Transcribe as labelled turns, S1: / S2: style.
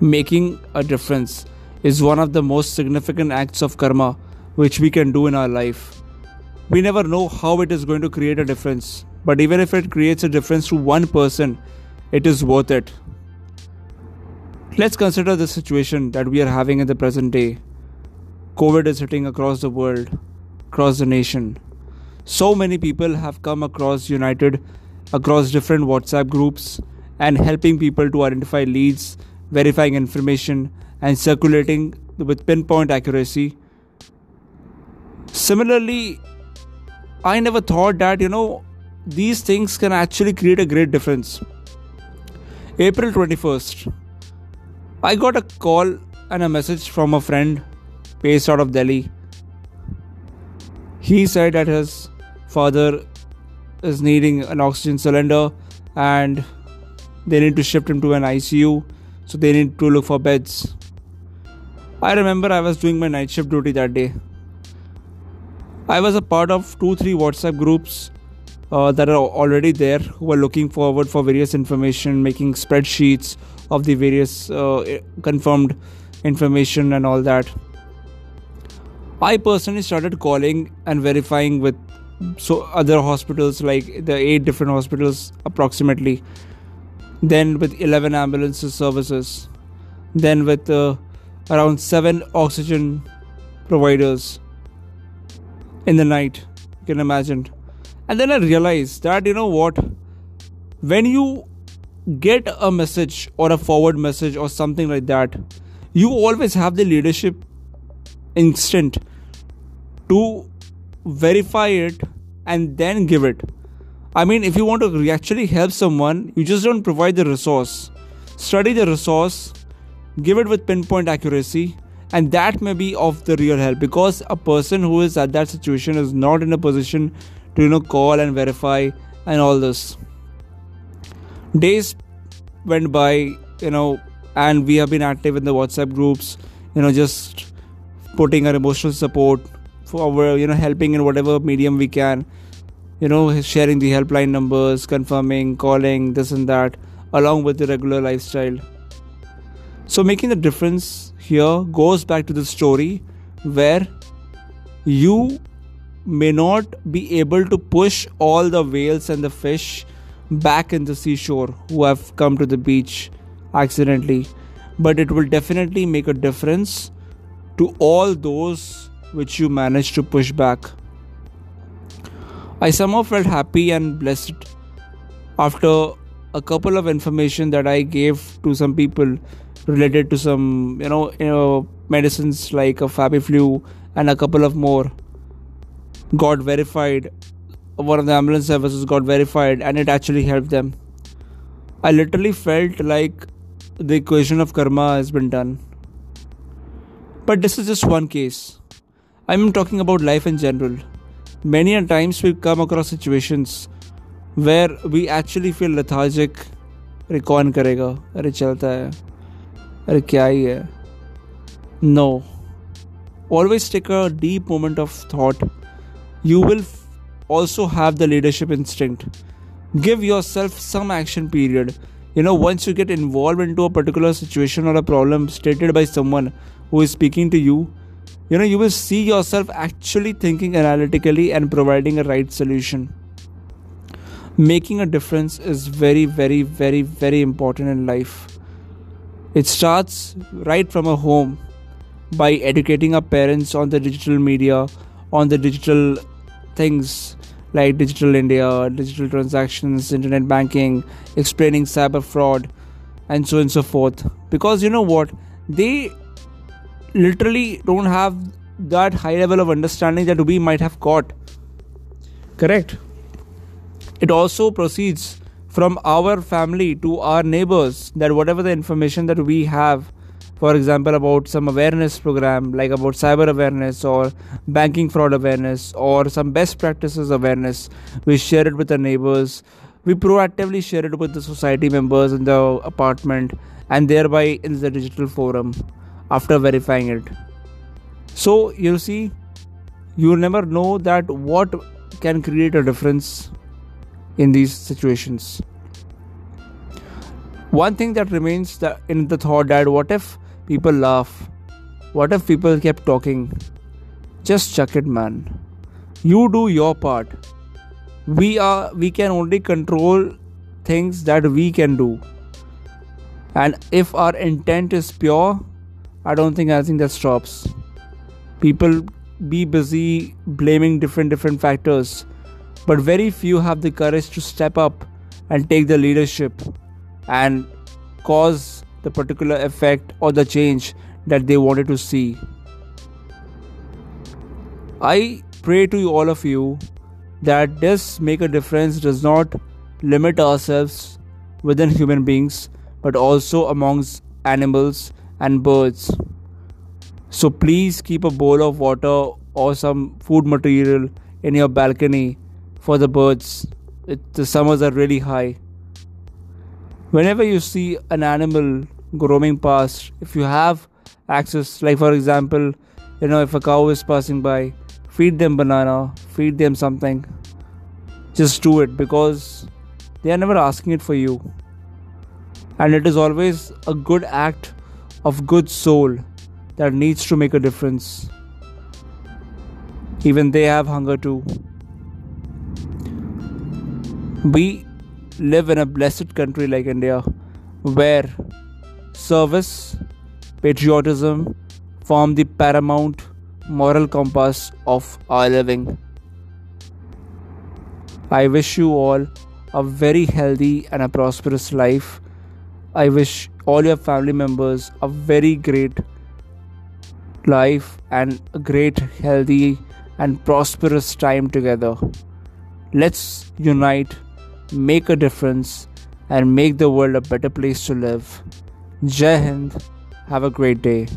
S1: Making a difference is one of the most significant acts of karma which we can do in our life. We never know how it is going to create a difference, but even if it creates a difference to one person, it is worth it. Let's consider the situation that we are having in the present day. COVID is hitting across the world, across the nation. So many people have come across united across different WhatsApp groups and helping people to identify leads, verifying information, and circulating with pinpoint accuracy. Similarly, I never thought that, you know, these things can actually create a great difference. April 21st, I got a call and a message from a friend based out of Delhi. He said that his father is needing an oxygen cylinder and they need to shift him to an ICU, so they need to look for beds. I remember I was doing my night shift duty that day. I was a part of two, three WhatsApp groups uh, that are already there who are looking forward for various information, making spreadsheets of the various uh, confirmed information and all that. I personally started calling and verifying with so other hospitals like the eight different hospitals approximately then with 11 ambulances services. Then with uh, around 7 oxygen providers in the night you can imagine. And then i realized that you know what? When you get a message or a forward message or something like that, you always have the leadership instinct to verify it and then give it. I mean, if you want to actually help someone, you just don't provide the resource. Study the resource, give it with pinpoint accuracy, and that may be of the real help because a person who is at that situation is not in a position to you know call and verify and all this days went by you know and we have been active in the whatsapp groups you know just putting our emotional support for our you know helping in whatever medium we can you know sharing the helpline numbers confirming calling this and that along with the regular lifestyle so making the difference here goes back to the story where you may not be able to push all the whales and the fish back in the seashore who have come to the beach accidentally, but it will definitely make a difference to all those which you manage to push back. I somehow felt happy and blessed after a couple of information that I gave to some people related to some you know, you know medicines like a Fabiflu and a couple of more got verified one of the ambulance services got verified and it actually helped them. I literally felt like the equation of karma has been done. But this is just one case. I'm talking about life in general Many a times we come across situations where we actually feel lethargic. अरे कौन करेगा अरे चलता है अरे क्या ही है no always take a deep moment of thought you will also have the leadership instinct. Give yourself some action period. You know, once you get involved into a particular situation or a problem stated by someone who is speaking to you, you know, you will see yourself actually thinking analytically and providing a right solution. Making a difference is very, very, very, very important in life. It starts right from a home by educating our parents on the digital media, on the digital things like Digital India, digital transactions, internet banking, explaining cyber fraud, and so on and so forth. Because you know what? They literally don't have that high level of understanding that we might have got. Correct? It also proceeds from our family to our neighbors that whatever the information that we have for example about some awareness program like about cyber awareness or banking fraud awareness or some best practices awareness we share it with our neighbors we proactively share it with the society members in the apartment and thereby in the digital forum after verifying it. So you see you never know that what can create a difference in these situations. One thing that remains in the thought that what if people laugh? What if people kept talking? Just chuck it man. You do your part. We are we can only control things that we can do. And if our intent is pure i don't think anything that stops people be busy blaming different different factors but very few have the courage to step up and take the leadership and cause the particular effect or the change that they wanted to see. I pray to all of you that this make a difference does not limit ourselves within human beings but also amongst animals and birds. So please keep a bowl of water or some food material in your balcony for the birds. It, the summers are really high whenever you see an animal roaming past if you have access like for example you know if a cow is passing by feed them banana feed them something just do it because they are never asking it for you and it is always a good act of good soul that needs to make a difference even they have hunger too we live in a blessed country like India where service, patriotism form the paramount moral compass of our living. I wish you all a very healthy and a prosperous life. I wish all your family members a very great life and a great, healthy, and prosperous time together. Let's unite make a difference, and make the world a better place to live. Jai Hind. Have a great day.